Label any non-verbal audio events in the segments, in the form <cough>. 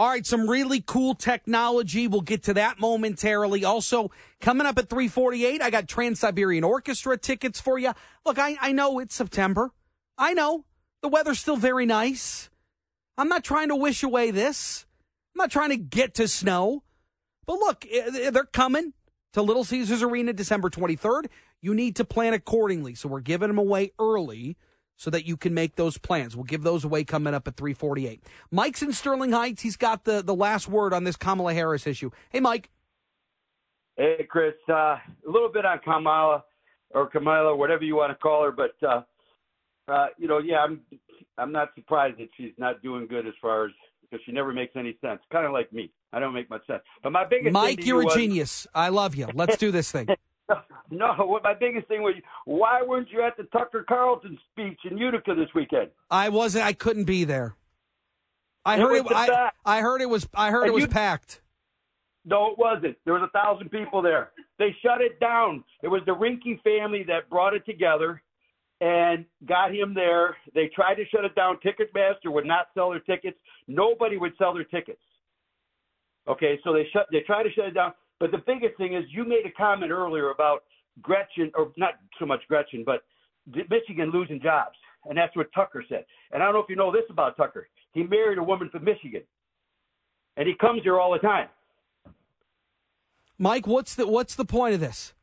All right, some really cool technology. We'll get to that momentarily. Also, coming up at 348, I got Trans-Siberian Orchestra tickets for you. Look, I, I know it's September. I know. The weather's still very nice. I'm not trying to wish away this. I'm not trying to get to snow. But look, eh, they're coming to Little Caesars Arena December 23rd. You need to plan accordingly. So we're giving them away early so that you can make those plans. We'll give those away coming up at 348. Mike's in Sterling Heights. He's got the, the last word on this Kamala Harris issue. Hey, Mike. Hey, Chris. Uh, a little bit on Kamala or Kamala, whatever you want to call her, but uh, uh, you know, yeah, I'm I'm not surprised that she's not doing good as far as because she never makes any sense. Kind of like me. I don't make much sense. But my biggest Mike, you're you a was, genius. I love you. Let's do this thing. <laughs> no, <laughs> what my biggest thing was, why weren't you at the Tucker Carlson speech in Utica this weekend? I wasn't. I couldn't be there. I it heard it. I, I, heard it was. I heard and it was you, packed. No, it wasn't. There was a thousand people there. They shut it down. It was the Rinke family that brought it together and got him there. They tried to shut it down. Ticketmaster would not sell their tickets. Nobody would sell their tickets. Okay, so they shut. They tried to shut it down. But the biggest thing is you made a comment earlier about Gretchen, or not so much Gretchen, but Michigan losing jobs. And that's what Tucker said. And I don't know if you know this about Tucker. He married a woman from Michigan. And he comes here all the time. Mike, what's the what's the point of this?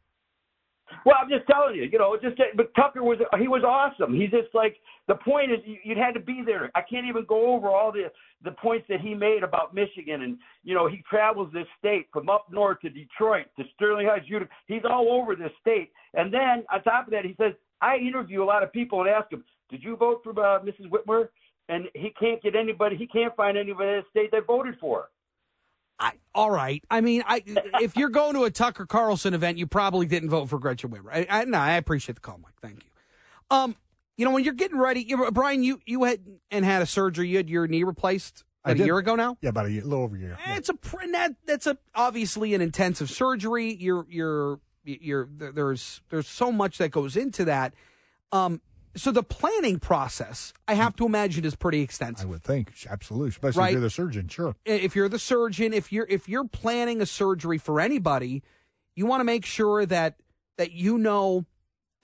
Well, I'm just telling you, you know, just but Tucker was he was awesome. He's just like the point is you, you had to be there. I can't even go over all the the points that he made about Michigan, and you know he travels this state from up north to Detroit to Sterling Heights, Utica. He's all over this state, and then on top of that, he says I interview a lot of people and ask them, "Did you vote for uh, Mrs. Whitmer?" And he can't get anybody. He can't find anybody in the state that voted for her. I, all right. I mean, I if you're going to a Tucker Carlson event, you probably didn't vote for Gretchen Whitmer. I, I, no, I appreciate the call, Mike. Thank you. Um, you know, when you're getting ready, you, Brian, you you had and had a surgery. You had your knee replaced a year ago now. Yeah, about a year, a little over a year. Yeah. It's a that that's a obviously an intensive surgery. You're you're you're there's there's so much that goes into that. Um, so the planning process, I have to imagine, is pretty extensive. I would think, absolutely, especially right? if you're the surgeon. Sure. If you're the surgeon, if you're if you're planning a surgery for anybody, you want to make sure that that you know,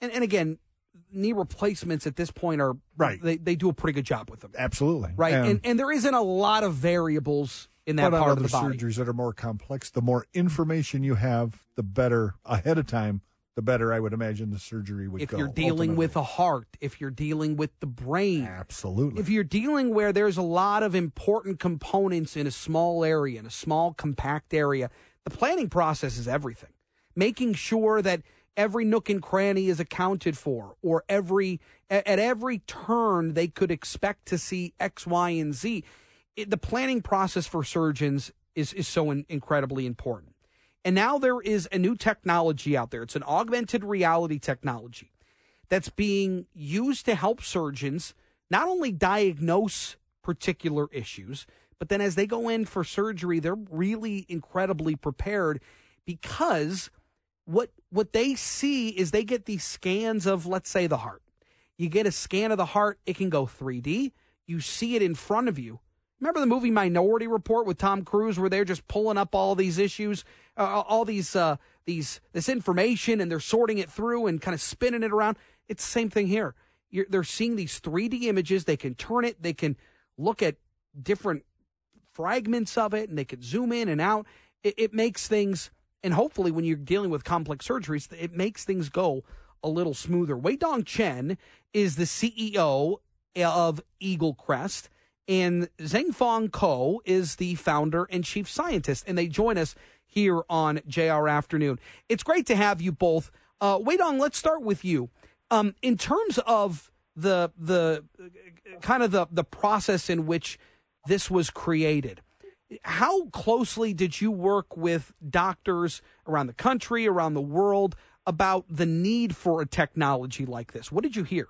and, and again, knee replacements at this point are right. They they do a pretty good job with them. Absolutely. Right. And and, and there isn't a lot of variables in that part of the body. surgeries that are more complex, the more information you have, the better ahead of time the better I would imagine the surgery would if go. If you're dealing ultimately. with a heart, if you're dealing with the brain. Absolutely. If you're dealing where there's a lot of important components in a small area, in a small, compact area, the planning process is everything. Making sure that every nook and cranny is accounted for, or every at every turn they could expect to see X, Y, and Z. It, the planning process for surgeons is, is so in, incredibly important. And now there is a new technology out there. It's an augmented reality technology that's being used to help surgeons not only diagnose particular issues, but then as they go in for surgery, they're really incredibly prepared because what what they see is they get these scans of let's say the heart. You get a scan of the heart, it can go 3D. You see it in front of you. Remember the movie Minority Report with Tom Cruise, where they're just pulling up all these issues, uh, all these uh, these this information, and they're sorting it through and kind of spinning it around. It's the same thing here. You're, they're seeing these 3D images. They can turn it. They can look at different fragments of it, and they can zoom in and out. It, it makes things, and hopefully, when you're dealing with complex surgeries, it makes things go a little smoother. Weidong Chen is the CEO of Eagle Crest. And Zhifeng Kou is the founder and chief scientist, and they join us here on JR Afternoon. It's great to have you both. Uh, Weidong, let's start with you. Um, in terms of the the kind of the the process in which this was created, how closely did you work with doctors around the country, around the world, about the need for a technology like this? What did you hear?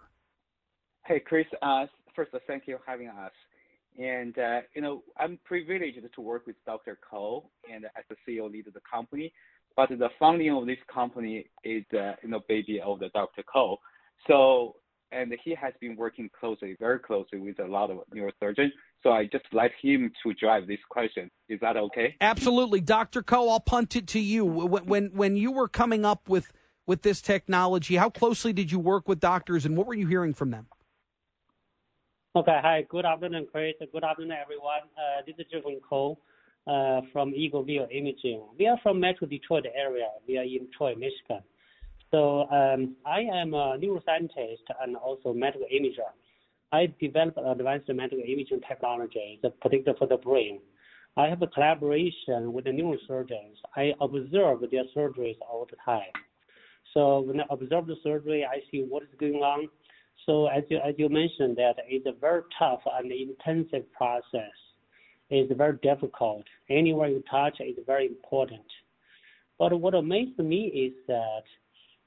Hey, Chris. Uh, first, thank you for having us. And, uh, you know, I'm privileged to work with Dr. Kou and as the CEO lead of the company. But the founding of this company is, uh, you know, baby of the Dr. Kou. So and he has been working closely, very closely with a lot of neurosurgeons. So I just let him to drive this question. Is that okay? Absolutely, Dr. Kou. I'll punt it to you. When when, when you were coming up with with this technology, how closely did you work with doctors, and what were you hearing from them? Okay. Hi. Good afternoon, Chris. Good afternoon, everyone. Uh, this is Zhifeng Kou uh, from EagleView Imaging. We are from Metro Detroit area. We are in Troy, Michigan. So um, I am a neuroscientist and also medical imager. I developed advanced medical imaging technology, particularly for the brain. I have a collaboration with the neurosurgeons. I observe their surgeries all the time. So when I observe the surgery, I see what is going on as you, as you mentioned that it's a very tough and intensive process. It's very difficult. Anywhere you touch is very important. But what amazed me is that,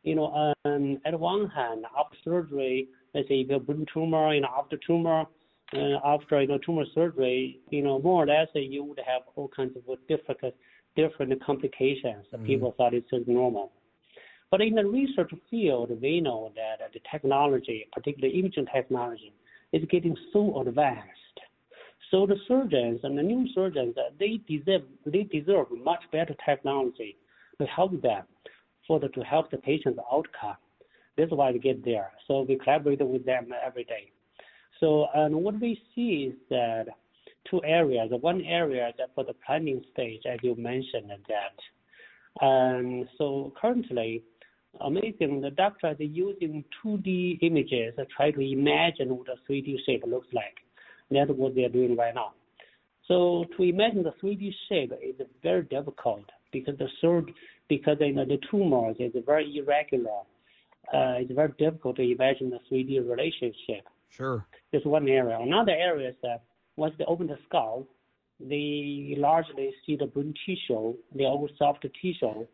you know, um, at one hand, after surgery, let's say if you have brain tumor, you know, after tumor, uh, after you know tumor surgery, you know, more or less you would have all kinds of different different complications. Mm-hmm. People thought it's normal. But in the research field, we know that the technology, particularly imaging technology, is getting so advanced. So the surgeons and the neurosurgeons, they deserve they deserve much better technology to help them, for the, to help the patient's outcome. That's why we get there. So we collaborate with them every day. So and what we see is that two areas. One area that for the planning stage, as you mentioned, that. And so currently, amazing. The doctors are using 2D images to try to imagine what a 3D shape looks like. That's what they're doing right now. So to imagine the 3D shape is very difficult because the third, because you know, the tumors is very irregular. Uh, it's very difficult to imagine the 3D relationship. Sure. That's one area. Another area is that once they open the skull, they largely see the brain tissue, the old soft tissue,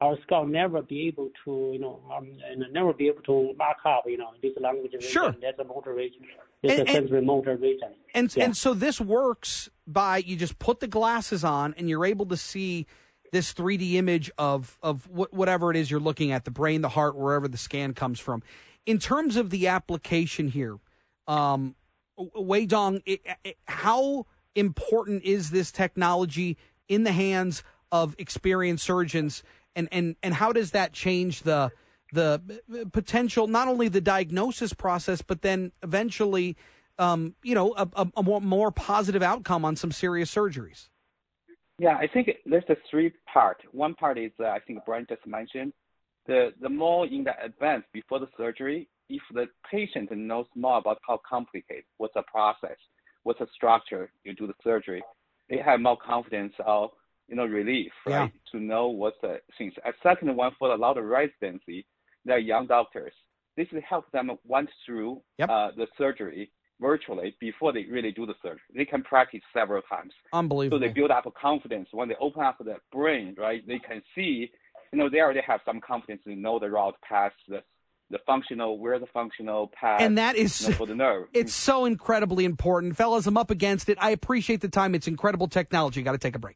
our skull never be able to, you know, um, and never be able to mark up, you know, this language region, sure. that's a motor region, it's and, a sensory and, motor region. And, yeah. and so this works by you just put the glasses on and you're able to see this 3D image of, of whatever it is you're looking at, the brain, the heart, wherever the scan comes from. In terms of the application here, um, Weidong, it, it, how important is this technology in the hands of experienced surgeons and and and how does that change the the potential not only the diagnosis process but then eventually um, you know a, a, a more, more positive outcome on some serious surgeries? Yeah i think there's a three part. One part is uh, i think brian just mentioned. The the more in the advance before the surgery if the patient knows more about how complicated what's the process what's the structure you do the surgery they have more confidence of you know, relief, right? Yeah. To know what's the things. A second one for a lot of residency, they're young doctors. This will help them went through yep. uh, the surgery virtually before they really do the surgery. They can practice several times. Unbelievable. So they build up a confidence. When they open up the brain, right, they can see, you know, they already have some confidence. They know the route past the the functional, where the functional path, and that is you know, for the nerve. <laughs> It's so incredibly important, fellas. I'm up against it. I appreciate the time. It's incredible technology. Got to take a break.